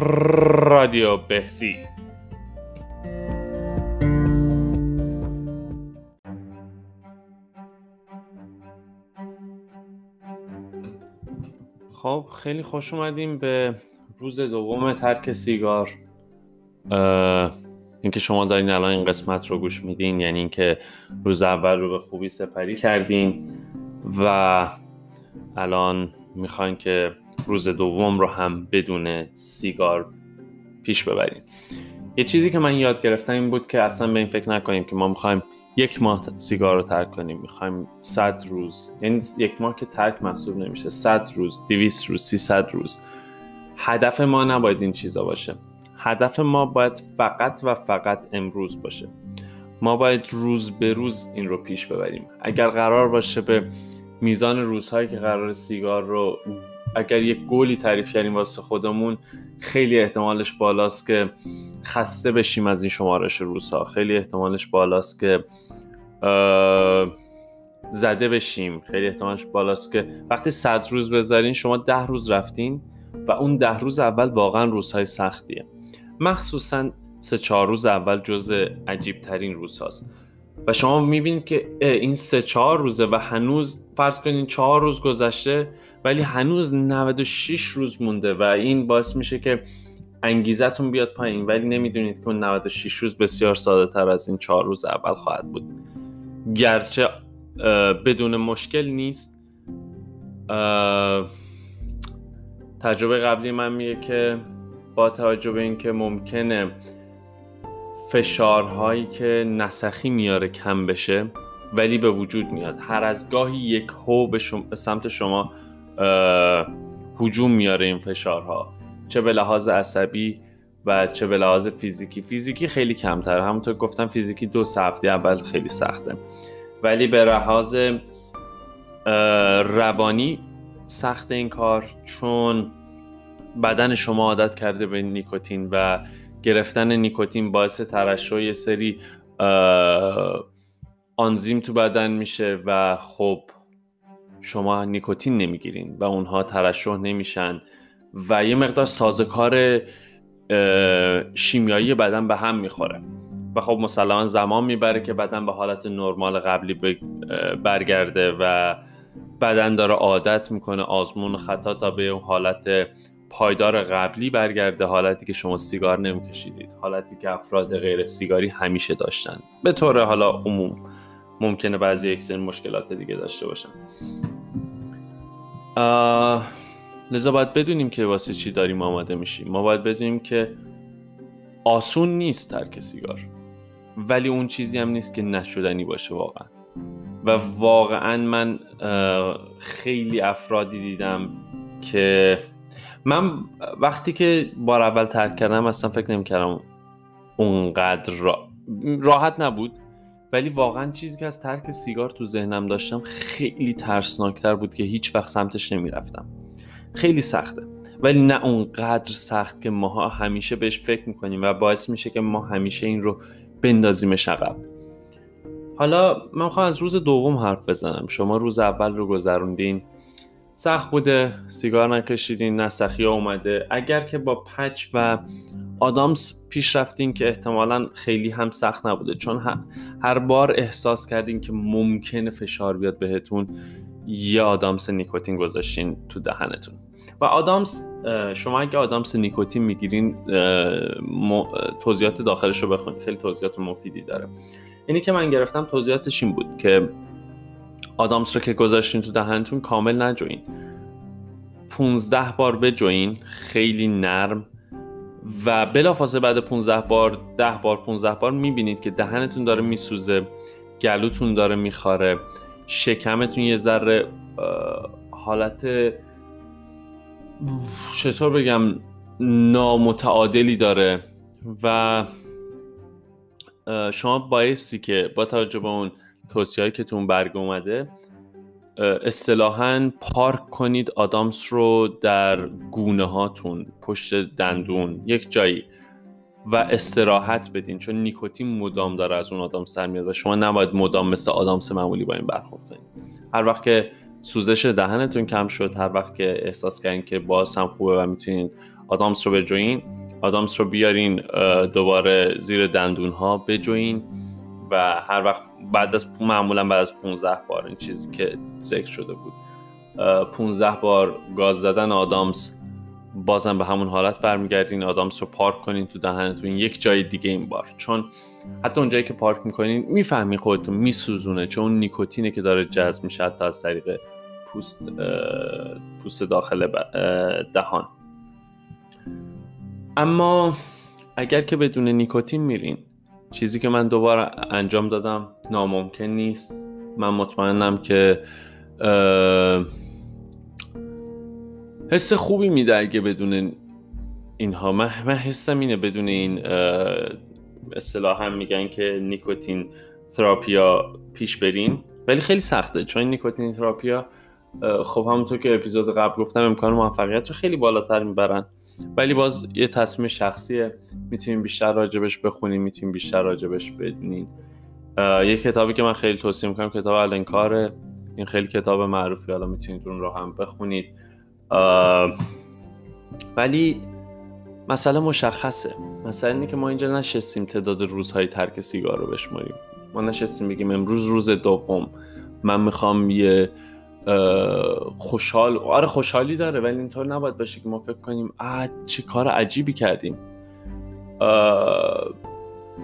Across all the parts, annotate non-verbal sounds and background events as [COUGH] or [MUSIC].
رادیو بهسی خب خیلی خوش اومدیم به روز دوم ترک سیگار. اینکه شما دارین الان این قسمت رو گوش میدین یعنی اینکه روز اول رو به خوبی سپری کردین و الان می‌خواین که روز دوم رو هم بدون سیگار پیش ببریم. یه چیزی که من یاد گرفتم این بود که اصلا به این فکر نکنیم که ما می‌خوایم یک ماه سیگار رو ترک کنیم. می‌خوایم 100 روز یعنی یک ماه که ترک محسوب نمیشه 100 روز 200 روز 300 روز. هدف ما نباید این چیزا باشه. هدف ما باید فقط و فقط امروز باشه. ما باید روز به روز این رو پیش ببریم. اگر قرار باشه به میزان روزهایی که قرار سیگار رو اگر یک گلی تعریف کردیم واسه خودمون خیلی احتمالش بالاست که خسته بشیم از این شمارش روزها. خیلی احتمالش بالاست که زده بشیم. خیلی احتمالش بالاست که وقتی صد روز بذارین شما ده روز رفتین و اون ده روز اول واقعا روزهای سختیه. مخصوصا سه چهار روز اول جز عجیب ترین روز هاست و شما می‌بینید که این سه چهار روزه و هنوز فرض کنین چهار روز گذشته ولی هنوز 96 روز مونده و این باعث میشه که انگیزتون بیاد پایین. ولی نمی‌دونید که اون 96 روز بسیار ساده تر از این چهار روز اول خواهد بود. گرچه بدون مشکل نیست. تجربه قبلی من میگه که با توجه به اینکه ممکنه فشارهایی که نسخی میاره کم بشه ولی به وجود میاد. هر از گاهی یک هو به, به سمت شما هجوم میاره این فشارها. چه به لحاظ عصبی و چه به لحاظ فیزیکی. فیزیکی خیلی کمتر همونطور گفتم فیزیکی دو هفته اول خیلی سخته. ولی به لحاظ روانی سخت این کار چون بدن شما عادت کرده به نیکوتین و گرفتن نیکوتین باعث ترشح یه سری آنزیم تو بدن میشه و خب شما نیکوتین نمی‌گیرین و اونها ترشح نمیشن و یه مقدار سازکار شیمیایی بدن به هم می‌خوره. و خب مسلما زمان می‌بره که بدن به حالت نرمال قبلی برگرده و بدن داره عادت می‌کنه آزمون خطا تا به اون حالت پایدار قبلی برگرده حالتی که شما سیگار نمیکشیدید حالتی که افراد غیر سیگاری همیشه داشتن. به طور حالا عموم. ممکنه بعضی یک مشکلات دیگه داشته باشن. لذا باید بدونیم که واسه چی داریم آماده میشیم. ما باید بدونیم که آسون نیست ترک سیگار ولی اون چیزی هم نیست که نشدنی باشه واقعا. و واقعا من خیلی افرادی دیدم که من وقتی که بار اول ترک کردم اصلا فکر نمی‌کردم اونقدر راحت نبود. ولی واقعا چیزی که از ترک سیگار تو ذهنم داشتم خیلی ترسناکتر بود که هیچ وقت سمتش نمی‌رفتم. خیلی سخته. ولی نه اونقدر سخت که ماها همیشه بهش فکر می‌کنیم و باعث میشه که ما همیشه این رو بندازیم عقب. حالا من می‌خوام از روز دوم حرف بزنم. شما روز اول رو گذروندین. سخت بوده سیگار نکشیدین نسخی اومده. اگر که با پچ و آدامس پیش رفتین که احتمالا خیلی هم سخت نبوده چون هر بار احساس کردین که ممکنه فشار بیاد بهتون یه آدامس نیکوتین گذاشتین تو دهنتون. و آدامس شما اگه آدامس نیکوتین می‌گیرین توضیحات داخلش رو بخونید خیلی توضیحات مفیدی داره. اینی که من گرفتم توضیحاتش این بود که آدامس رو که گذاشتین تو دهنتون کامل نجوین. 15 بار بجوین خیلی نرم. و بلافاصله بعد 15 بار 10 بار 15 بار می‌بینید که دهنتون داره میسوزه گلوتون داره میخاره شکمتون یه ذره حالت چطور بگم نامتعادلی داره. و شما بایستی که با توجه به اون توصیه که تو اون برگ اومده اصطلاحا پارک کنید آدامس رو در گونه هاتون پشت دندون یک جایی و استراحت بدین چون نیکوتین مدام داره از اون آدم سر میاد و شما نباید مدام مثل آدامس معمولی با این برخورد کنید. هر وقت که سوزش دهنتون کم شد هر وقت که احساس کردین که باز هم خوبه و می‌تونید آدامس رو بجوین آدامس رو بیارین دوباره زیر دندون ها بجوین و هر وقت بعد از معمولا بعد از 15 بار این چیزی که ذکر شده بود. 15 بار گاز زدن آدامس بازم به همون حالت برمیگردین آدامس رو پارک کنین تو دهنتون یک جای دیگه این بار. چون حتی اونجایی که پارک می‌کنین می‌فهمی خودتون میسوزونه چون اون نیکوتینه که داره جذب میشه حتی از طریق پوست پوست داخل دهان. اما اگر که بدون نیکوتین میرین چیزی که من دوباره انجام دادم ناممکن نیست. من مطمئنم که حس خوبی میده اگه بدون اینها. من, من حسم اینه بدون این اصطلاح هم میگن که نیکوتین تراپیا پیش برین. ولی خیلی سخته. چون نیکوتین تراپیا خب همونطور که اپیزود قبل گفتم امکان موفقیت رو خیلی بالاتر می‌برن. ولی باز یه تصمیم شخصیه می‌تونیم بیشتر راجبش بخونیم می‌تونیم بیشتر راجبش بدونیم. یه کتابی که من خیلی توصیه می‌کنم کتاب الانکاره این خیلی کتاب معروفی حالا می‌تونید اون رو هم بخونید. ولی مسئله مشخصه. مسئله اینه که ما اینجا نشستیم تعداد روزهای ترک سیگار رو بشماریم. ما نشستیم بگیم امروز روز دوم. من می‌خوام یه خوشحال آره خوشحالی داره ولی اینطور نباید باشه که ما فکر کنیم آ چه کار عجیبی کردیم.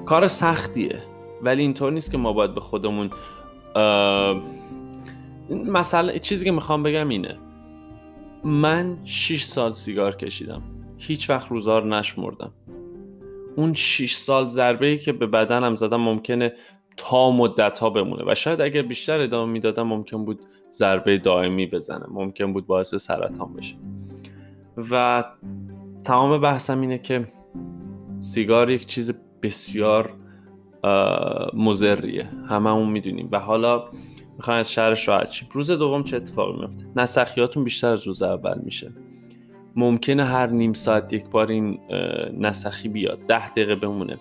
کار سختیه ولی اینطور نیست که ما باید به خودمون مثلا چیزی که می‌خوام بگم اینه. من 6 سال سیگار کشیدم. هیچ وقت روزار نشمردم. اون 6 سال ضربه ای که به بدنم زدم ممکنه تا مدت ها بمونه. و شاید اگر بیشتر ادامه می‌دادم ممکن بود ضربه دائمی بزنه. ممکن بود باعث سرطان بشه. و تمام بحثم اینه که سیگار یک چیز بسیار مزریه همه اون می‌دونیم. و حالا می‌خوایم از شهرش راحت شیم. روز دوم چه اتفاقی میفته نسخیاتون بیشتر از روز اول میشه. ممکنه هر نیم ساعت یک بار این نسخی بیاد. ده دقیقه بمونه.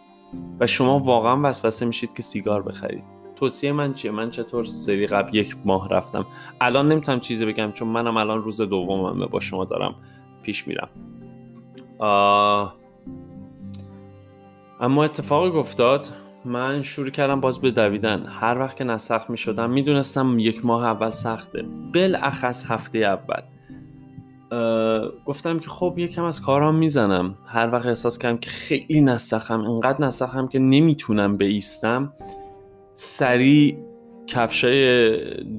و شما واقعا وسوسه میشید که سیگار بخرید. توصیه من چیه؟ من چطور سری قبل یک ماه رفتم؟ الان نمی‌تونم چیزی بگم چون منم الان روز دوممه با شما دارم پیش میرم. اما اتفاقی افتاد من شروع کردم باز به دویدن. هر وقت که نسخ می شدم می‌دونستم یک ماه اول سخته. بالاخص هفته اول. گفتم که خب یکم از کارام می‌زنم. هر وقت احساس کردم که خیلی نسخم انقدر نسخم که نمی‌تونم بیستم. سریع کفشای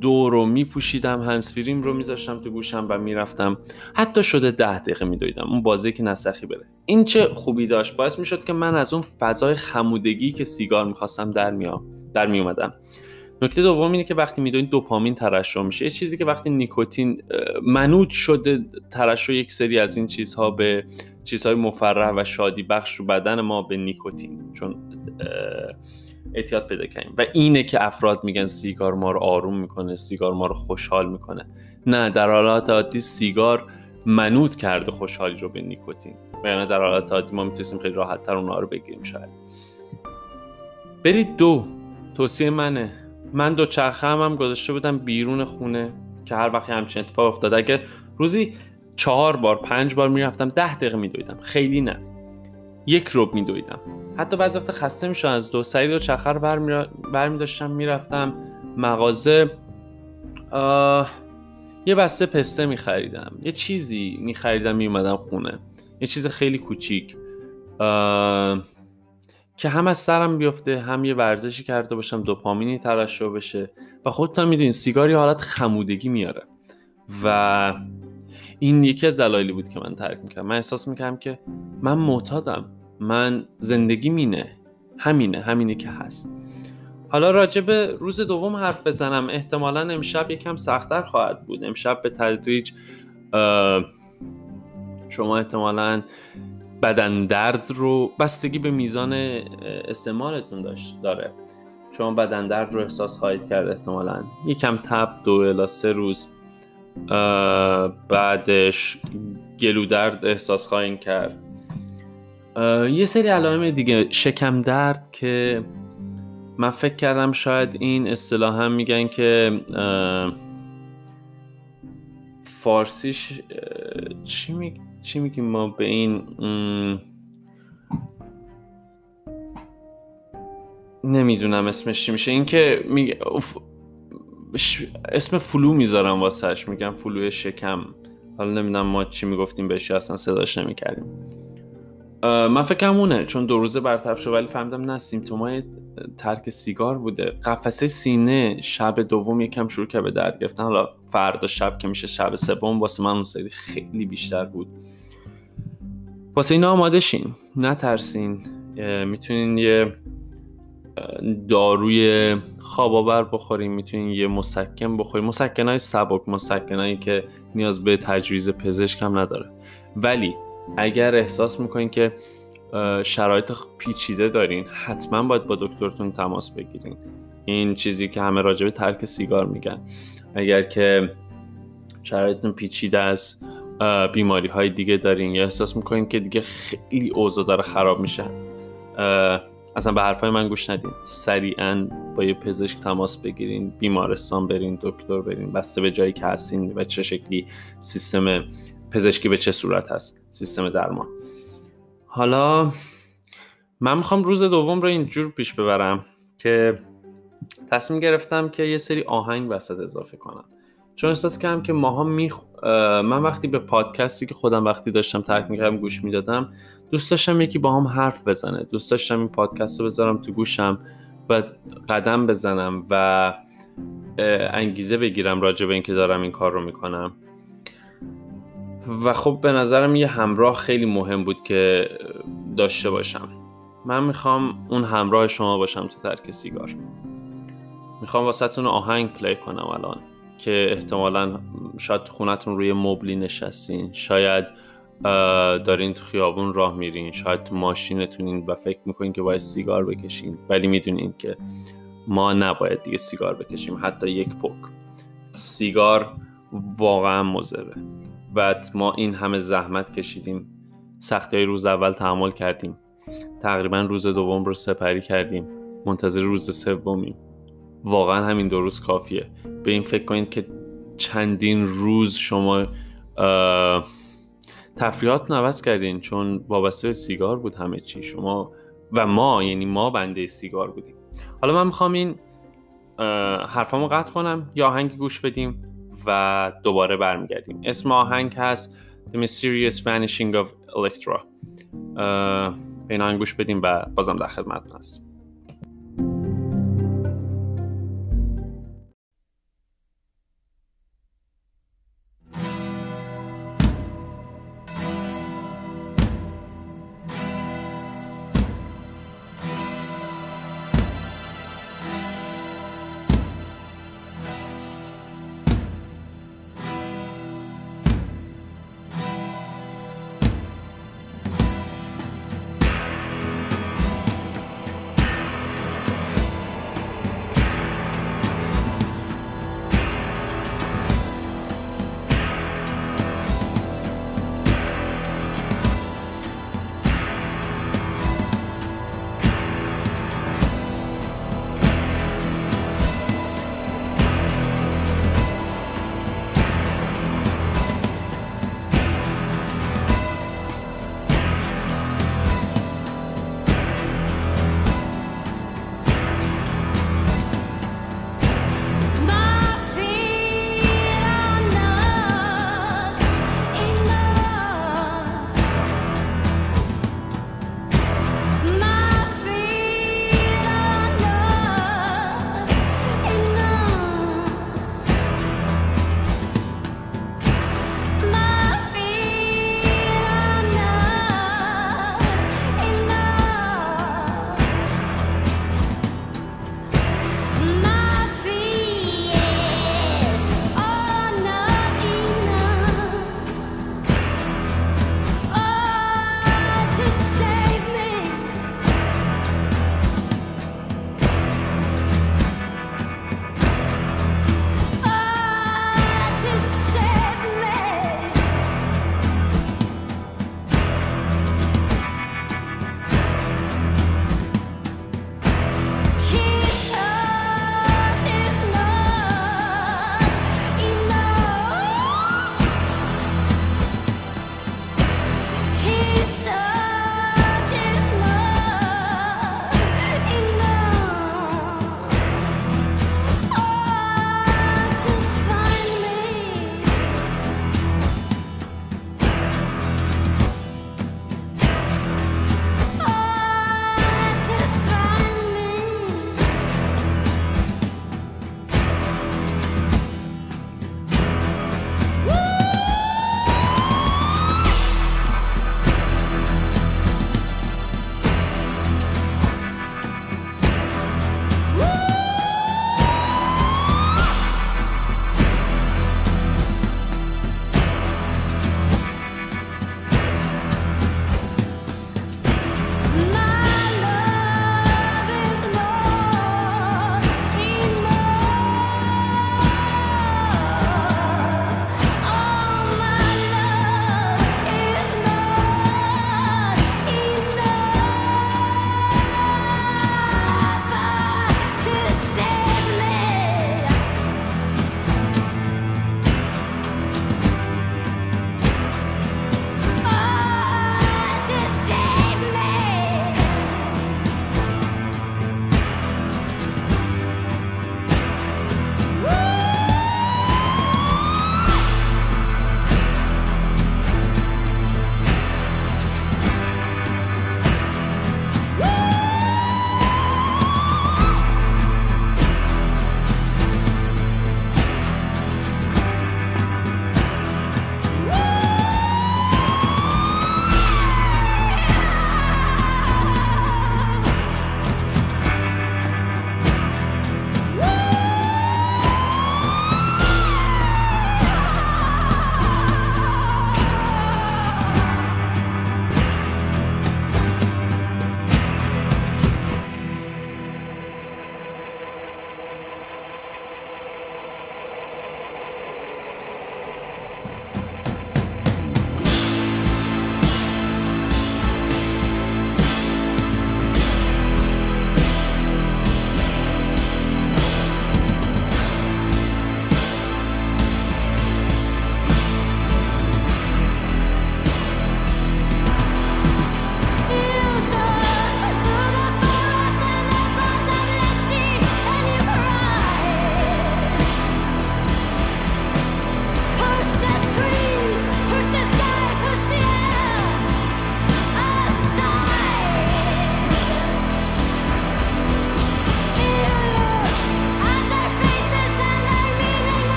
دو رو میپوشیدم هنسفیریم رو میذاشتم تو گوشم و می‌رفتم. حتی شده ده دقیقه میدویدم. اون بازی که نسخی بره. این چه خوبی داشت؟ باعث می‌شد که من از اون فضای خمودگی که سیگار می‌خواستم در میام در میومدم نکته دوم اینه که وقتی می‌دونید دوپامین ترشح میشه. یه چیزی که وقتی نیکوتین منوط شده ترشح یک سری از این چیزها به چیزهای مفرح و شادی بخش رو بدن ما به نیکوتین. چون اعتیاد پیدا کنیم و اینه که افراد میگن سیگار ما رو آروم می‌کنه سیگار ما رو خوشحال می‌کنه. نه در حالات عادی سیگار منوط کرده خوشحالی رو به نیکوتین. و یعنی در حالات عادی ما می‌تونیم خیلی راحت تر اونها رو بگیریم شاید. برید دو. توصیه منه. من دو چرخه هم, هم گذاشته بودم بیرون خونه که هر وقت همچین اتفاق افتاد. اگر روزی چهار بار پنج بار می‌رفتم ده دقیقه میدویدم. خیلی نه. یک روب میدویدم. حتی بعضی وقت خسته میشم از دو سعید و چخر برمی داشتم می‌رفتم مغازه. یه بسته پسته میخریدم یه چیزی میخریدم میومدم خونه. یه چیز خیلی کوچیک. که هم از سرم بیفته هم یه ورزشی کرده باشم دوپامینی ترشح بشه. و خودتان می‌دونین سیگاری حالت خمودگی میاره. و این یکی از دلایلی بود که من ترک می‌کردم. من احساس می‌کردم که من معتادم. من زندگی مینه. همینه همینه که هست. حالا راجع به روز دوم حرف بزنم. احتمالا امشب یکم سختتر خواهد بود. امشب به تدریج شما احتمالا بدن درد رو بستگی به میزان استعمالتون داشت داره. شما بدن درد رو احساس خواهید کرد احتمالا. یکم تب دو الا سه روز. بعدش گلو درد احساس خواهید کرد. یه سری علائم دیگه. شکم درد که من فکر کردم شاید این اصطلاح هم میگن که فارسیش چی می چی میگیم ما به این نمی‌دونم اسمش چی میشه. اینکه میگه اسم flu می‌ذارم واسهش. میگم flu شکم. حالا نمی‌دونم ما چی می‌گفتیم بهش اصلا صداش نمی‌کردیم. من فکرم اونه چون دو روزه برطرف شد ولی فهمیدم نه symptom ای ترک سیگار بوده. قفسه سینه شب دوم یکم شروع که به درد گرفتن. حالا فردا شب که میشه شب سوم واسه من اون سری خیلی بیشتر بود. واسه اینا آماده شین. نترسین. می‌تونین یه داروی خواب آور بخوریم می‌تونین یه مسکن بخوریم مسکن های سبک مسکن که نیاز به تجویز پزشک هم نداره. ولی اگر احساس می‌کنین که شرایط پیچیده دارین حتما باید با دکترتون تماس بگیرین. این چیزی که همه راجع به ترک سیگار میگن. اگر که شرایطتون پیچیده از بیماری های دیگه دارین یا احساس می‌کنین که دیگه خیلی اوضاع داره خراب میشه اصلا به حرفای من گوش ندین. سریعا با یه پزشک تماس بگیرین بیمارستان برین دکتر برین بسته به جایی که هستین و چه شکلی سیستم پزشکی به چه صورت هست؟ سیستم درمان. حالا من می‌خوام روز دوم رو اینجور پیش ببرم که تصمیم گرفتم که یه سری آهنگ وسط اضافه کنم. چون احساس کردم که ماها میخ... من وقتی به پادکستی که خودم وقتی داشتم ترک می‌کردم گوش می‌دادم دوست داشتم یکی با هم حرف بزنه. دوست داشتم این پادکست رو بذارم تو گوشم و قدم بزنم و انگیزه بگیرم راجع به اینکه دارم این کار رو می‌کنم. و خب به نظرم یه همراه خیلی مهم بود که داشته باشم. من می‌خوام اون همراه شما باشم تو ترک سیگار. می‌خوام واسهتون آهنگ پلی کنم الان که احتمالا شاید تو خونتون روی مبلی نشستین شاید دارین تو خیابون راه میرین شاید تو ماشینتونین و فکر می‌کنین که باید سیگار بکشین. ولی می‌دونین که ما نباید دیگه سیگار بکشیم حتی یک پک. سیگار واقعا مزره و ما این همه زحمت کشیدیم. سختی های روز اول تحمل کردیم. تقریبا روز دوم رو سپری کردیم. منتظر روز سومیم. واقعا همین دو روز کافیه. به این فکر کنید که چندین روز شما تفریحات نوست کردین چون وابسته به سیگار بود همه چی. شما و ما یعنی ما بنده سیگار بودیم. حالا من می‌خوام این حرفامو قطع کنم یا آهنگ گوش بدیم. و دوباره برمیگردیم. اسم آهنگ هست The Mysterious Vanishing of Electra. به این آهنگ گوش بدیم و بازم در خدمت هست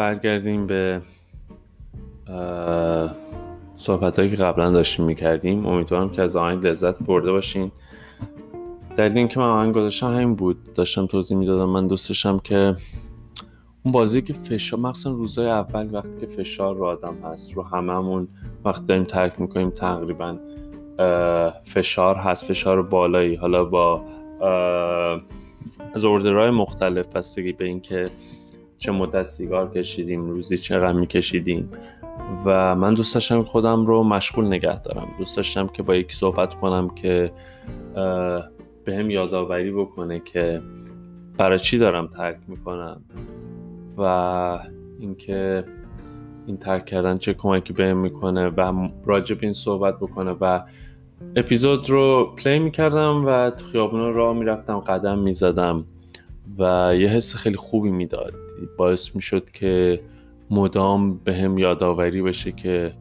برگردیم به صحبت هایی که قبلا داشتیم می‌کردیم. امیدوارم که از آهنگ لذت برده باشین. دلیل اینکه من آهنگ گذاشتم همین بود. داشتم توضیح می‌دادم. من دوستشم که اون بازی که فشار مخصوصا روزای اول وقتی که فشار رو آدم هست رو هممون وقتی داریم ترک می‌کنیم تقریبا فشار هست. فشار بالایی. حالا با از اوردرهای مختلف بستگی به اینکه چه مدت سیگار کشیدیم روزی چقدر میکشیدیم و من دوست داشتم خودم رو مشغول نگه دارم. دوست داشتم که با یکی صحبت کنم که به هم یادآوری بکنه که برای چی دارم ترک می‌کنم و اینکه این ترک کردن چه کمکی بهم می‌کنه و راجب این صحبت بکنه. و اپیزود رو پلی می‌کردم و تو خیابون راه می‌رفتم قدم می‌زدم و یه حس خیلی خوبی می‌داد. باعث می‌شد که مدام به هم یادآوری بشه که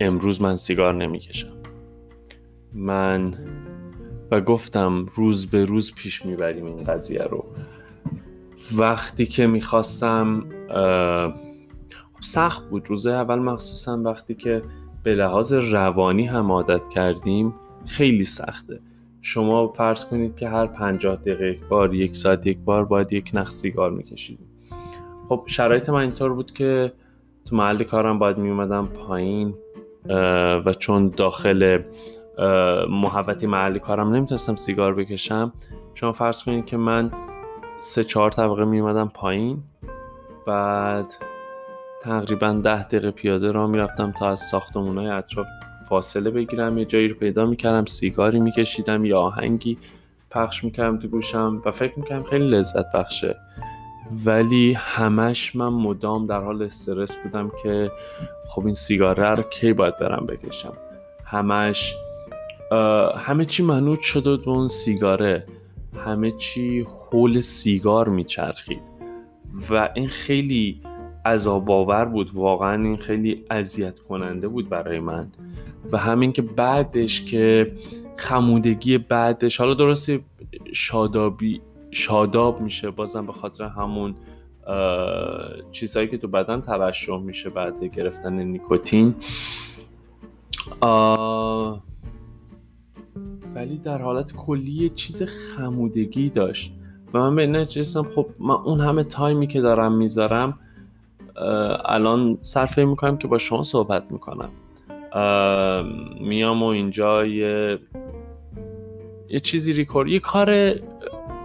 امروز من سیگار نمی‌کشم. من و گفتم روز به روز پیش می‌بریم این قضیه رو. وقتی که می‌خواستم خب سخت بود. روز اول مخصوصا وقتی که به لحاظ روانی هم عادت کردیم خیلی سخته. شما فرض کنید که هر پنجاه دقیقه بار یک ساعت یک بار باید یک نخ سیگار میکشیدیم. خب شرایط من اینطور بود که تو محل کارم باید میومدم پایین و چون داخل محوطی محلی کارم نمی‌تونستم سیگار بکشم شما فرض کنید که من سه چهار طبقه میومدم پایین بعد تقریبا ده دقیقه پیاده را می‌رفتم تا از ساختمون های اطراف فاصله بگیرم یه جایی رو پیدا می‌کردم سیگاری میکشیدم یا آهنگی پخش می‌کردم تو گوشم و فکر می‌کردم خیلی لذت بخشه. ولی همش من مدام در حال استرس بودم که خب این سیگاره رو کی باید برم بکشم. همش همه چی منوط شده به اون سیگاره. همه چی حول سیگار میچرخید. و این خیلی عذاب آور بود. واقعا این خیلی اذیت کننده بود برای من. و همین که بعدش که خمودگی بعدش حالا درسته شادابی شاداب میشه بازم به خاطر همون چیزهایی که تو بدن ترشح میشه بعد گرفتن نیکوتین. ولی در حالت کلی چیز خمودگی داشت. و من به نتیجه خب من اون همه تایمی که دارم می‌ذارم الان صرفه می‌کنم که با شما صحبت می‌کنم. میام و اینجا یه یه چیزی ریکورد یه کار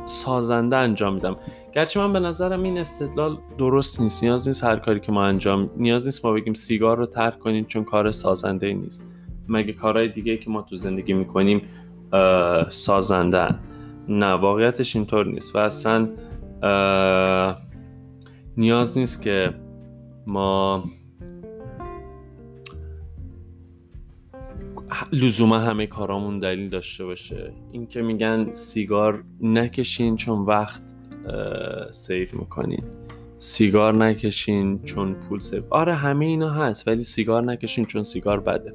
سازنده انجام میدم. گرچه من به نظرم این استدلال درست نیست. نیاز نیست هر کاری که ما انجام نیاز نیست ما بگیم سیگار رو ترک کنیم چون کار سازنده نیست. مگه کارهای دیگه که ما تو زندگی می‌کنیم سازنده نه واقعیتش اینطور نیست و اصلا نیاز نیست که ما لزوما همه کارامون دلیل داشته باشه. این که میگن سیگار نکشین چون وقت سیف می‌کنین. سیگار نکشین چون پول سیف آره همه اینا هست ولی سیگار نکشین چون سیگار بده.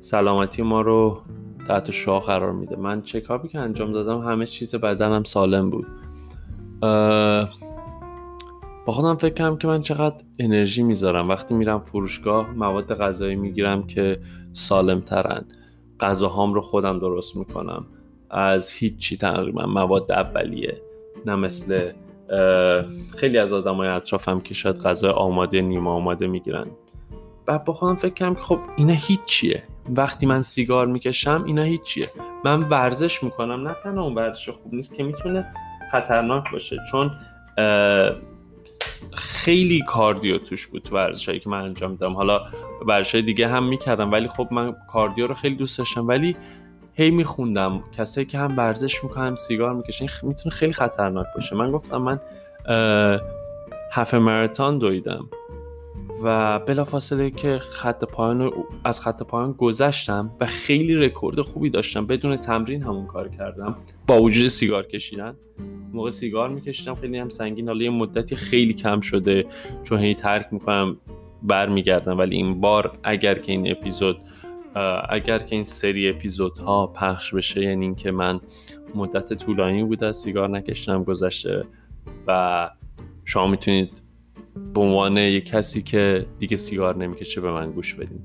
سلامتی ما رو تحت شاه قرار میده. من چکاپی که انجام دادم همه چیز بدنم سالم بود. با خودم فکر کردم که من چقدر انرژی می‌ذارم. وقتی میرم فروشگاه مواد غذایی می‌گیرم که سالم ترن غذاهام رو خودم درست می‌کنم. از هیچی تقریبا. مواد اولیه. نه مثل خیلی از های اطرافم که شاید غذای آماده نیمه آماده می‌گیرن. بعد با خودم فکر کردم خب اینا هیچیه. وقتی من سیگار می‌کشم اینا هیچیه. من ورزش می‌کنم. نه تنها اون ورزش خوب نیست که می‌تونه خطرناک باشه. چون خیلی کاردیو توش بود ورزشایی که من انجام میدم حالا ورزشای دیگه هم می‌کردم ولی خب من کاردیو رو خیلی دوست داشتم. ولی هی میخوندم. کسایی که هم ورزش می‌کنن سیگار می‌کشن می‌تونه خیلی خطرناک باشه. من گفتم من هفه مراتون دویدم. و بلافاصله که خط پایان از خط پایان گذشتم و خیلی رکورد خوبی داشتم. بدون تمرین همون کار کردم. با وجود سیگار کشیدن. موقع سیگار میکشیدم. خیلی هم سنگین. حالا یه مدتی خیلی کم شده. چون هی ترک می‌کنم برمیگردم. ولی این بار اگر که این اپیزود اگر که این سری اپیزودها پخش بشه یعنی اینکه من مدت طولانی بود از سیگار نکشیدم گذشته و شما می‌تونید به عنوان یک کسی که دیگه سیگار نمی‌کشه به من گوش بدین.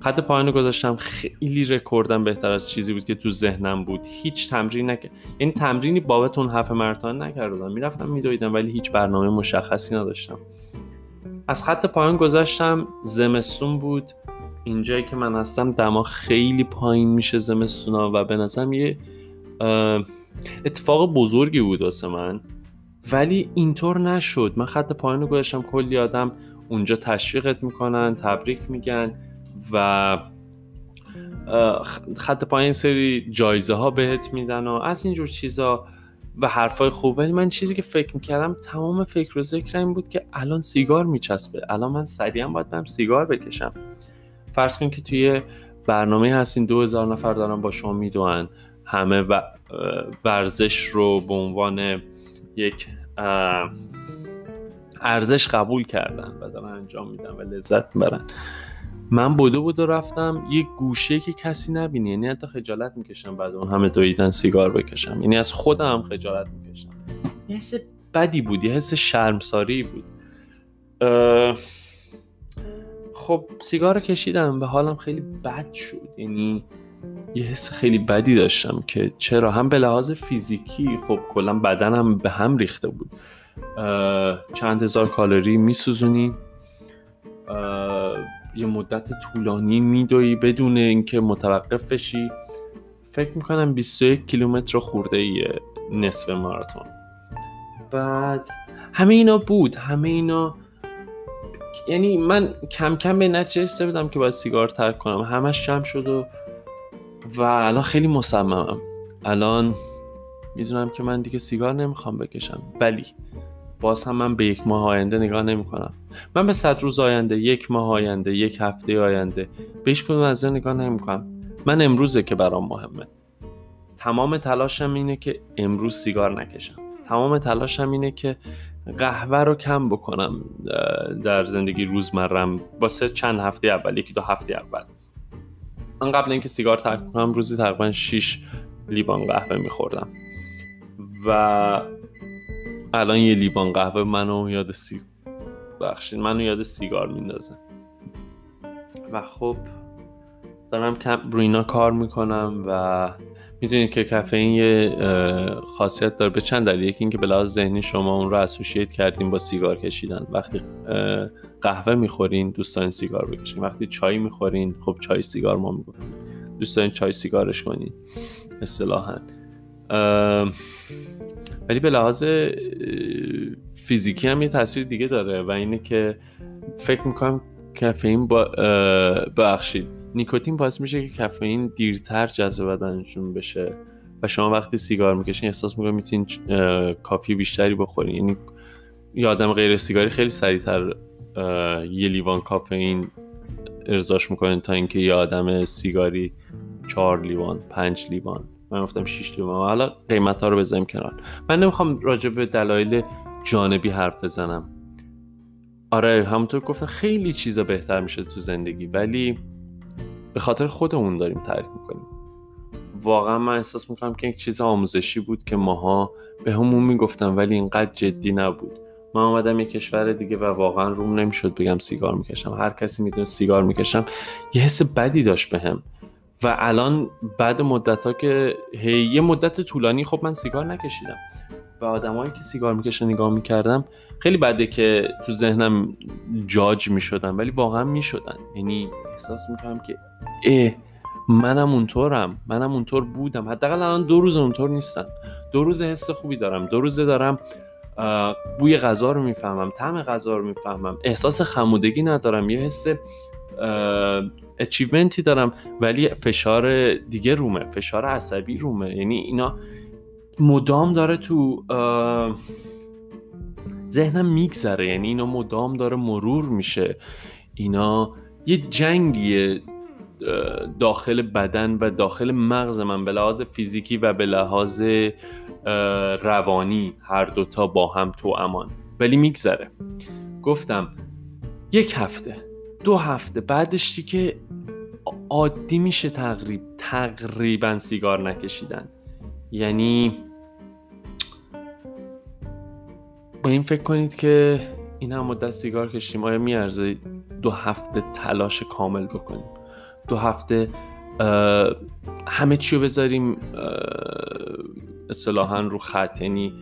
خط پایان گذاشتم. خیلی رکوردم بهتر از چیزی بود که تو ذهنم بود. هیچ تمرین نکرد یعنی تمرینی بابت اون هفت مرتان نکردم. می‌رفتم میدویدم ولی هیچ برنامه مشخصی نداشتم. از خط پایان گذاشتم. زمستون بود. اینجایی که من هستم دما خیلی پایین میشه زمستونا و به نظرم یه اتفاق بزرگی بود واسه من. ولی اینطور نشد. من خط پایان رو گذاشتم کلی آدم اونجا تشویقت می‌کنن تبریک میگن و خط پایین سری جایزه ها بهت میدن و از اینجور چیزا و حرفای خوب. ولی من چیزی که فکر می‌کردم تمام فکر و ذکر این بود که الان سیگار میچسبه. الان من سریعا باید برم سیگار بکشم. فرض کن که توی برنامه هستین دو هزار نفر دارن با شما می‌دونن همه ورزش رو به عنوان یک ارزش قبول کردن و دارن انجام میدن و لذت می‌برن. من بودو بودو رفتم یه گوشه که کسی نبینه یعنی حتی خجالت می‌کشم بعد اون همه دویدن سیگار بکشم. یعنی از خودم خجالت می‌کشم. یه حس بدی بود یه حس شرمساری بود. خب سیگار کشیدم به حالم خیلی بد شد. یعنی یه حس خیلی بدی داشتم که چرا؟ هم به لحاظ فیزیکی خب کلا بدنم به هم ریخته بود. چند هزار کالری میسوزونی. یه مدت طولانی میدوی بدون اینکه متوقف بشی. فکر می‌کنم 21 کیلومتر خورده ایه نصف ماراتون. بعد همه اینا بود. همه اینا یعنی من کم کم به نتیجه بودم که باید سیگار ترک کنم. همش جمع شد و و الان خیلی مصممم. الان می‌دونم که من دیگه سیگار نمی‌خوام بکشم ولی باز هم من به یک ماه آینده نگاه نمی کنم من به صد روز آینده یک ماه آینده یک هفته آینده به هیچ کدوم از نگاه نمی کنم من امروزه که برام مهمه. تمام تلاشم اینه که امروز سیگار نکشم. تمام تلاشم اینه که قهوه رو کم بکنم در زندگی روزمرم. واسه چند هفته اول یکی دو هفته اول. من قبل اینکه سیگار ترک کنم روزی تقریبا 6 لیوان قهوه میخوردم. و الان یه لیوان قهوه منو یاد سی بخشید منو یاد سیگار میندازه. و خب دارم روی اینا کار می‌کنم و می‌دونید که کافئین یه خاصیت داره. به چند دلیل. یکی اینکه به لحاظ ذهنی شما اون رو اسوشیت کردین با سیگار کشیدن. وقتی قهوه می‌خورین دوست سیگار بکشین. وقتی چای می‌خورین خب چای سیگار ما می‌گفتیم دوست دارین چای سیگارش کنین. اصطلاحا. ولی به لحاظ فیزیکی هم یه تاثیر دیگه داره و اینه که فکر می‌کنم کافئین با بخشید نیکوتین باعث میشه که کافئین دیرتر جذب بدنشون بشه. و شما وقتی سیگار می‌کشین احساس می‌کنید می‌تونین کافی بیشتری بخورین. یعنی یه آدم غیر سیگاری خیلی سریعتر یه لیوان کافئین ارزاش می‌کنین تا اینکه یه آدم سیگاری چهار لیوان پنج لیوان. من گفتم 6 لیوان. حالا قیمت ها رو بذاریم کنار. من نمی‌خوام راجع به دلایل جانبی حرف بزنم. آره همونطور گفتم خیلی چیزا بهتر میشه تو زندگی. ولی به خاطر خودمون داریم تعریف می‌کنیم. واقعا من احساس می‌کنم که یک چیز آموزشی بود که ماها به همون می‌گفتم ولی اینقدر جدی نبود. من آمدم یه کشور دیگه و واقعا روم نمی‌شد بگم سیگار می‌کشم. هر کسی می‌دونه سیگار می‌کشم. یه حس بدی داشت بهم. و الان بعد مدت ها که هی یه مدت طولانی خب من سیگار نکشیدم. و آدمایی که سیگار می‌کشن نگاه می‌کردم خیلی بده که تو ذهنم جاج می‌شدن ولی واقعا می‌شدن. یعنی احساس می‌کنم که اه منم اونطورم منم اونطور بودم. حداقل الان دو روز اونطور نیستم. دو روز حس خوبی دارم. دو روزه دارم بوی غذا رو می‌فهمم طعم غذا رو می‌فهمم. احساس خمودگی ندارم یه حس اچیومنتی دارم ولی فشار دیگه رومه فشار عصبی رومه. یعنی اینا مدام داره تو ذهنم میگذره. یعنی اینا مدام داره مرور میشه. اینا یه جنگیه داخل بدن و داخل مغز من به لحاظ فیزیکی و به لحاظ روانی هر دوتا با هم تو امان. ولی میگذره. گفتم یک هفته دو هفته بعدش که عادی میشه تقریب تقریبا سیگار نکشیدن. یعنی با این فکر کنید که این هم مدت سیگار کشیم آیا میارزه دو هفته تلاش کامل بکنیم؟ دو هفته همه چی رو بذاریم اصطلاحا رو خط یعنی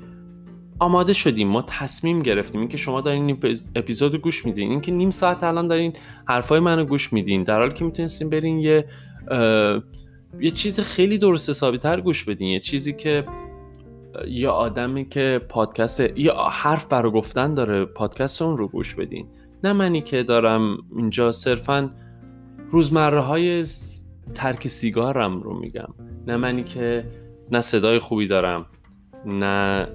آماده شدیم ما تصمیم گرفتیم. اینکه شما دارین این اپیزود گوش میدین اینکه نیم ساعت الان دارین حرفای منو گوش میدین در حالی که می‌تونستیم برین یه یه چیز خیلی درست حسابی تر گوش بدین. یه چیزی که یه آدمی که پادکست یا حرف برای گفتن داره پادکست اون رو گوش بدین. نه منی که دارم اینجا صرفا روزمره های ترک سیگارم رو میگم. نه منی که نه صدای خوبی دارم نه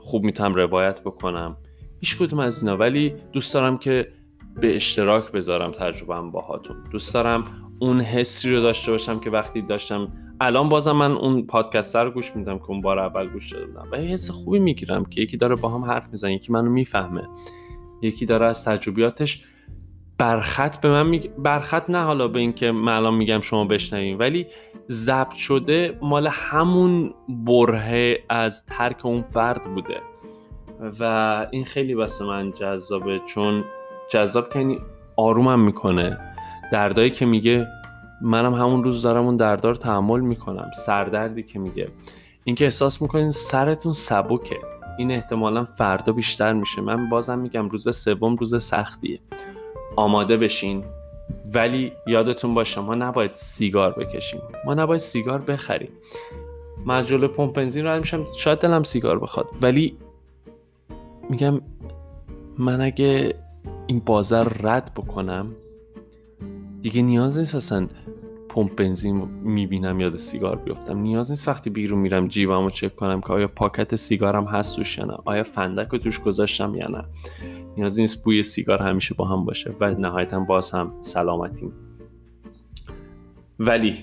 خوب می‌تونم روایت بکنم. هیچ کدوم از اینا. ولی دوست دارم که به اشتراک بذارم تجربهم باهاتون. دوست دارم اون حسی رو داشته باشم که وقتی داشتم الان بازم من اون پادکست رو گوش میدم که اون بار اول گوش داده بودم و حس خوبی می‌گیرم که یکی داره با هم حرف می‌زنه یکی منو می‌فهمه. یکی داره از تجربیاتش برخط به من میگه برخط نه حالا به اینکه من الان میگم شما بشنوین ولی ضبط شده مال همون برهه از ترک اون فرد بوده. و این خیلی واسه من جذابه چون جذاب کنی آرومم می‌کنه. دردایی که میگه منم همون روز دارم اون دردار تحمل می‌کنم. سردردی که میگه. اینکه احساس می‌کنین سرتون سبکه. این احتمالا فردا بیشتر میشه. من بازم میگم روز سوم روز سختیه. آماده بشین. ولی یادتون باشه ما نباید سیگار بکشیم. ما نباید سیگار بخریم. من جلو پمپ بنزین رد میشم. شاید دلم سیگار بخواد. ولی میگم من اگه این بازار رد بکنم دیگه نیاز نیست اصلا پمپ بنزین می‌بینم یاد سیگار بیفتم. نیاز نیست وقتی بیرون میرم جیبمو چک کنم که آیا پاکت سیگارم هست توش یا نه آیا فندک رو توش گذاشتم یا نه. نیاز نیست بوی سیگار همیشه با هم باشه و نهایتا باز هم سلامتیم. ولی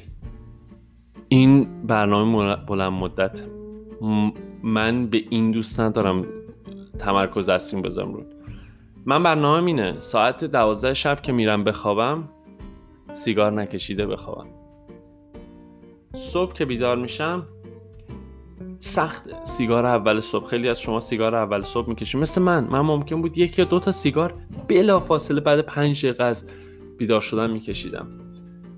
این برنامه بلند مدت من به این دوست ندارم تمرکز اصلیم بذارم رو. من برنامه اینه. ساعت دوازده شب که میرم بخوابم سیگار نکشیده بخوابم. صبح که بیدار میشم سخت سیگار اول صبح. خیلی از شما سیگار اول صبح می‌کشید. مثل من من ممکن بود یک یا دو تا سیگار بلا فاصله بعد پنج دقیقه از بیدار شدن میکشیدم.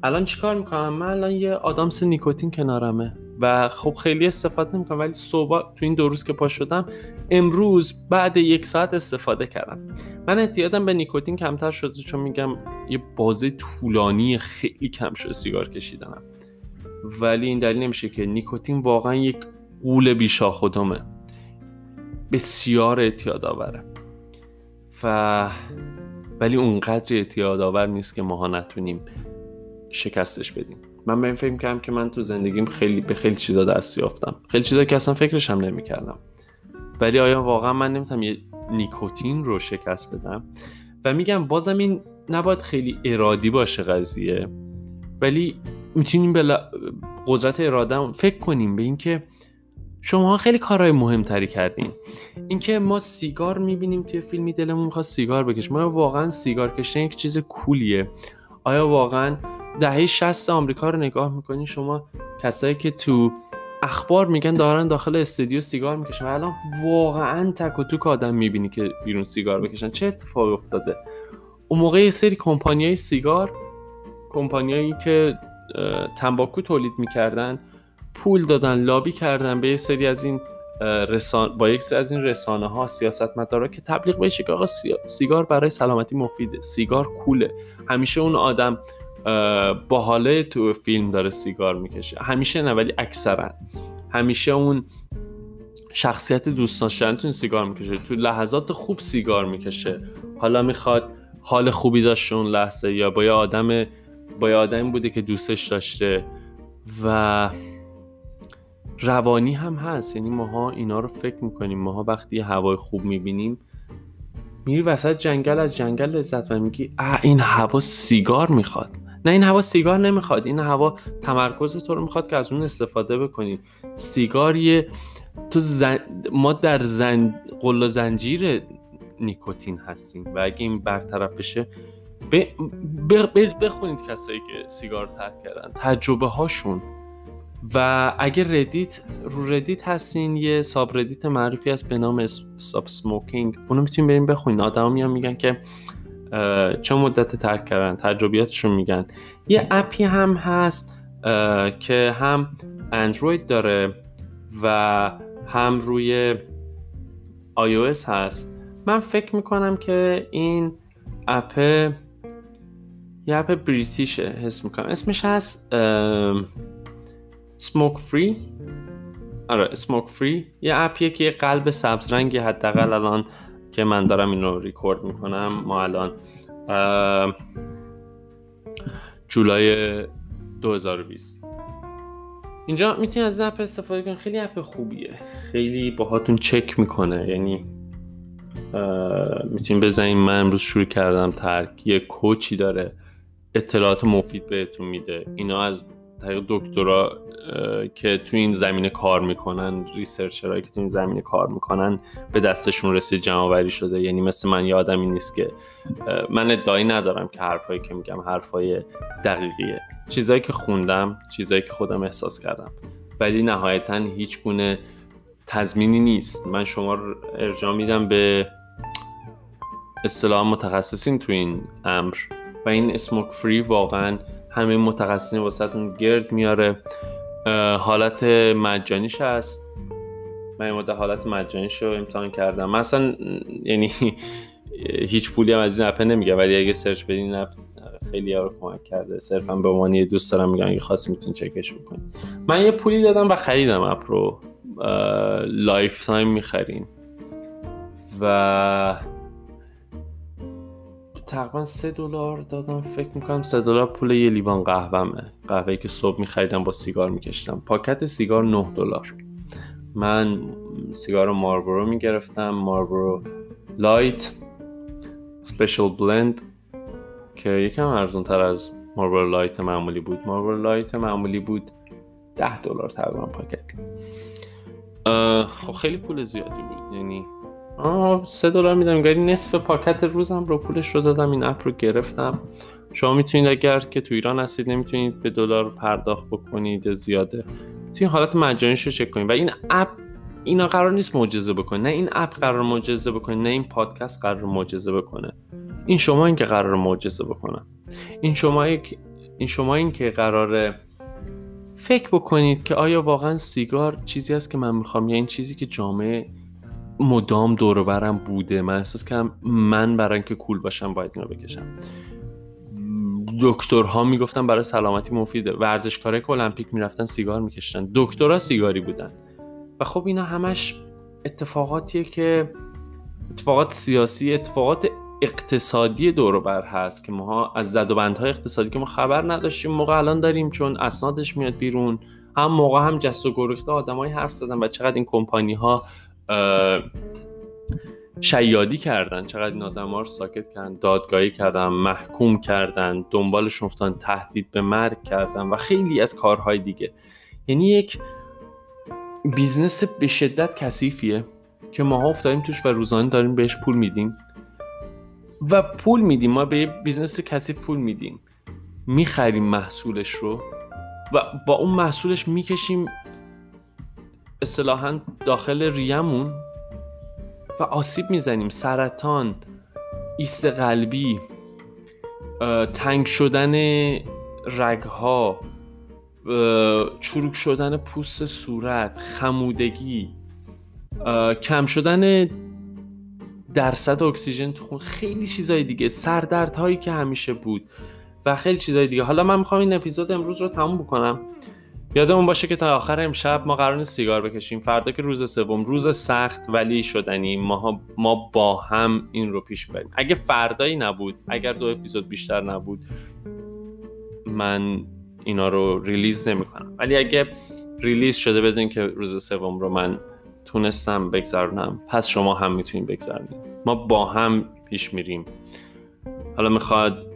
الان چیکار می‌کنم؟ من الان یه آدامس نیکوتین کنارمه. و خب خیلی استفاده نمی‌کنم ولی صبح تو این دو روز که پا شدم امروز بعد یک ساعت استفاده کردم. من اعتیادم به نیکوتین کمتر شده چون میگم یه بازه طولانی خیلی کم شده سیگار کشیدنم. ولی این دلیل نمیشه که نیکوتین واقعا یک قول بیشا خودمه بسیار اعتیاد آوره. و ولی اونقدر اعتیاد آور نیست که ماها نتونیم شکستش بدیم. من به این فکر کردم که من تو زندگیم خیلی به خیلی چیزا دست یافتم. خیلی چیزا که اصلا فکرش هم نمی‌کردم. ولی آیا واقعا من نمی‌تونم یه نیکوتین رو شکست بدم؟ و میگم بازم این نباید خیلی ارادی باشه قضیه. ولی می‌تونیم به قدرت اراده فکر کنیم به اینکه شما خیلی کارهای مهمتری کردین. اینکه ما سیگار می‌بینیم توی فیلمی دلمون می‌خواد سیگار بکش ما واقعا سیگار کشیدن یک چیز کولیه. آیا واقعا دهه 60 آمریکا رو نگاه می‌کنین شما کسایی که تو اخبار میگن دارن داخل استودیو سیگار می‌کشن و الان واقعا تک و توک آدم می‌بینی که بیرون سیگار بکشن. چه اتفاقی افتاده؟ اون موقع یه سری کمپانیای سیگار کمپانیایی که تنباکو تولید می‌کردن پول دادن لابی کردن به یه سری از این رسان... با یک سری از این رسانه ها سیاست مدارا که تبلیغ بشه که آقا سیگار برای سلامتی مفیده سیگار کوله. همیشه اون آدم با حاله تو فیلم داره سیگار می‌کشه. همیشه نه ولی اکثرا. همیشه اون شخصیت دوستان شدن سیگار می‌کشه. تو لحظات خوب سیگار می‌کشه. حالا می‌خواد حال خوبی داشته اون لحظه یا با یه آدم با یه آدمی بوده که دوستش داشته و روانی هم هست. یعنی ماها اینا رو فکر می‌کنیم. ماها وقتی هوای خوب می‌بینیم میری وسط جنگل از جنگل لذت و میگی اه این هوا سیگار می‌خواد. نه این هوا سیگار نمی‌خواد این هوا تمرکز تو رو می‌خواد که از اون استفاده بکنی. سیگار یه تو زن... ما در زن... غل و زنجیر نیکوتین هستیم و اگه این برطرف بشه ب... ب... بخونید کسایی که سیگار ترک کردن تجربه هاشون. و اگه ردیت رو ردیت هستین یه subreddit معروفی هست به نام ساب سموکینگ. اونو می‌تونین بریم بخونین. آدما میان میگن که چه مدت ترک کردن تجربیاتشون میگن. یه اپی هم هست که هم اندروید داره و هم روی iOS هست. من فکر می‌کنم که این اپ یه اپ بریتیشه حس می‌کنم. اسمش هست سموک فری آره سموک فری یه اپیه که یه قلب سبز رنگی حداقل الان که من دارم اینو ریکورد می‌کنم. ما الان جولای 2020 اینجا می‌تونی از اپ استفاده کنی. خیلی اپ خوبیه. خیلی باهاتون چک می‌کنه. یعنی می‌تونیم بزنیم من امروز شروع کردم ترک. یه کوچی داره. اطلاعات مفید بهتون میده. اینا از طریق دکترا که تو این زمینه کار می‌کنن ریسرچرهایی که تو این زمینه کار می‌کنن به دستشون رسید جمع شده. یعنی مثل من یادم این نیست که من ادعایی ندارم که حرفایی که میگم حرفای دقیقیه. چیزایی که خوندم چیزایی که خودم احساس کردم. ولی نهایتا هیچ گونه تضمینی نیست. من شما ارجاع میدم به اصطلاح متخصصین تو این امر. و این Smoke Free واقعا همه متخصصین واسهتون گرد میاره. حالت مجانیش هست. من این مدت حالت مجانیش رو امتحان کردم. مثلا یعنی [LAUGHS] هیچ پولی هم از این app ه نمیگه ولی اگه سرچ بدین app خیلی رو کمک کرده. صرفا به عنوان یه دوست دارم میگم اگه خاص می‌تونین چکش بکنید من یه پولی دادم و خریدم app رو. lifetime می‌خرین. و تقریبا سه دلار دادم. فکر می‌کنم سه دلار پول یه لیوان قهوهمه. قهوه‌ای که صبح میخریدم با سیگار میکشتم. پاکت سیگار 9 دلار. من سیگار مارلبرو می‌گرفتم. مارلبرو light special بلند که یکم ارزون تر از مارلبرو light معمولی بود. مارلبرو light معمولی بود 10 دلار تقریبا پاکت. خب خیلی پول زیادی بود. یعنی آه سه دلار میدم. انگاری نصف پاکت روزم رو پولش رو دادم این اپ رو گرفتم. شما می‌تونید اگر که تو ایران هستید نمی‌تونید به دلار پرداخت بکنید زیاده. می‌تونید حالت مجانیش رو چک کنید. و این اپ اینا قرار نیست معجزه بکنه. نه این اپ قرار معجزه بکنه نه این پادکست قرار معجزه بکنه. این شما این که قرار معجزه بکنه. این شما این شما این که قراره فکر بکنید که آیا واقعا سیگار چیزی است که من می‌خوام؟ یا این چیزی که جامعه مدام دور برم بوده. من احساس کردم من برای اینکه کول باشم باید اینو بکشم. دکترها می‌گفتن برای سلامتی مفیده ورزشکارای که المپیک می‌رفتن سیگار میکشتن. دکترها سیگاری بودن. و خب اینا همش اتفاقاتیه که اتفاقات سیاسی اتفاقات اقتصادی دور بر هست که ما از زد و بندهای اقتصادی که ما خبر نداشتیم موقع الان داریم چون اسنادش میاد بیرون. هم موقع هم جست و گریخته آدمای حرف زدن و چقدر این کمپانی ها شیادی کردن چقدر این آدم رو ساکت کردن دادگاهی کردن محکوم کردن دنبالشون افتادن تهدید به مرگ کردن و خیلی از کارهای دیگه. یعنی یک business به شدت کثیفیه که ماها افتادیم توش و روزانه داریم بهش پول میدیم. و پول میدیم ما به business کثیف پول میدیم. می‌خریم محصولش رو و با اون محصولش می‌کشیم اصطلاحا داخل ریمون و آسیب می‌زنیم. سرطان ایست قلبی تنگ شدن رگها چروک شدن پوست صورت خمودگی کم شدن درصد اکسیژن تو خون خیلی چیزای دیگه سردردهایی که همیشه بود و خیلی چیزای دیگه. حالا من می‌خوام این اپیزود امروز رو تموم بکنم. یادمون باشه که تا آخر امشب ما قرار سیگار بکشیم. فردا که روز سوم روز سخت ولی شدنی. ما, ما با هم این رو پیش بریم اگه فردایی نبود اگر دو اپیزود بیشتر نبود من اینا رو release نمی کنم ولی اگه release شده بدون که روز سوم رو من تونستم بگذرونم پس شما هم می‌تونید بگذرونید ما با هم پیش میریم. حالا می‌خواد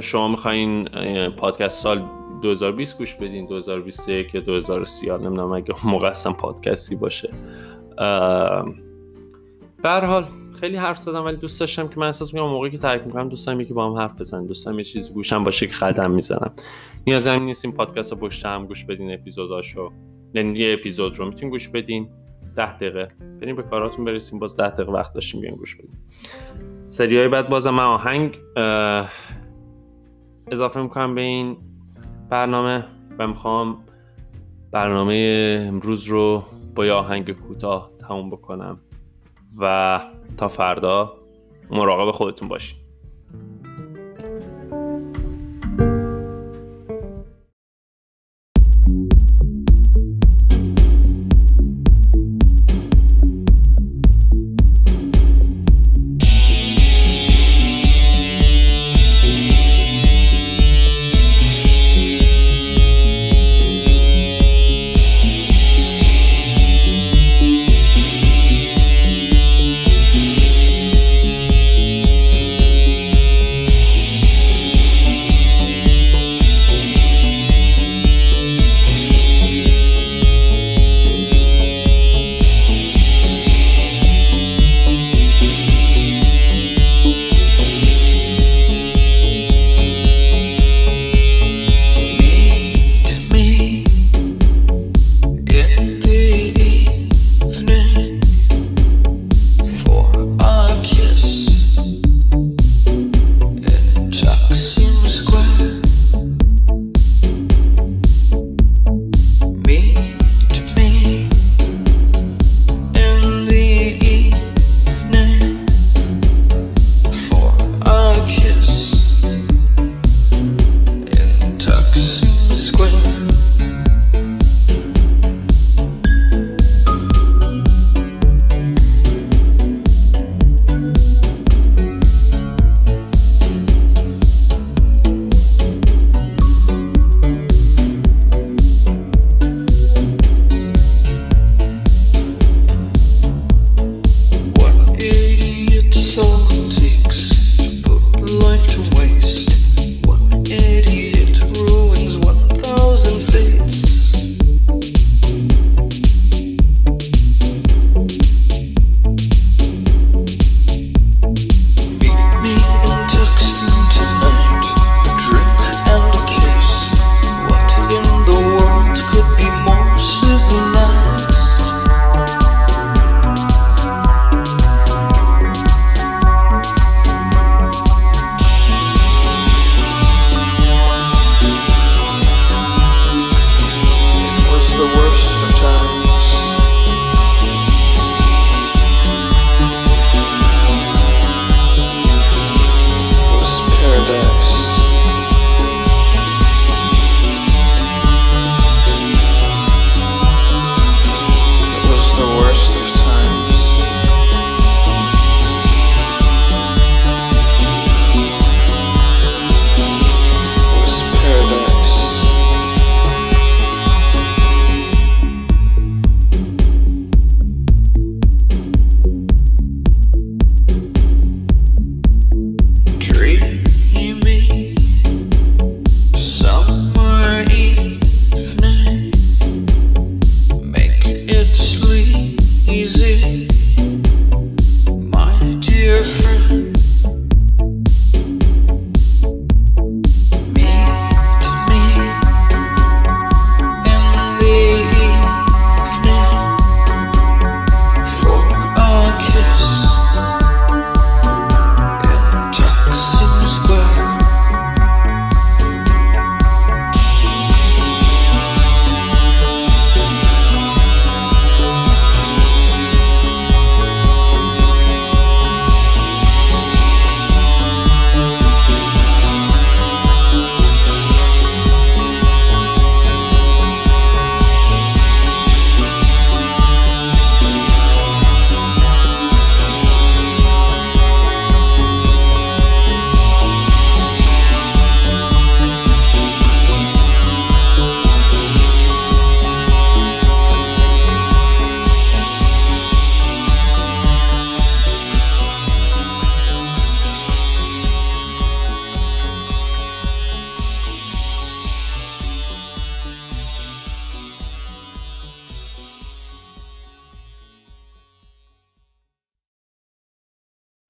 شما می‌خواین پادکست سال 2020 گوش بدین 2021 یا 2030 نمی‌دونم اگه موقع اصلا پادکستی باشه. به حال خیلی حرف زدم ولی دوست داشتم که من احساس می‌کنم موقعی که ترک می‌کنم دوستم که با هم حرف بزنن دوستم یه چیزی گوشم باشه که خدم می‌زنم. نیاز هم نیست این پادکست رو پشت هم گوش بدین اپیزوداشو یعنی یه اپیزود رو می‌تونین گوش بدین. ده دقیقه. بریم به کاراتون برسیم باز ده دقیقه وقت داشتیم بیان گوش بدیم سری های بعد بازم من آهنگ اضافه می‌کنم به این برنامه و می‌خوام برنامه امروز رو با یه آهنگ کوتاه تموم بکنم و تا فردا مراقب خودتون باشین.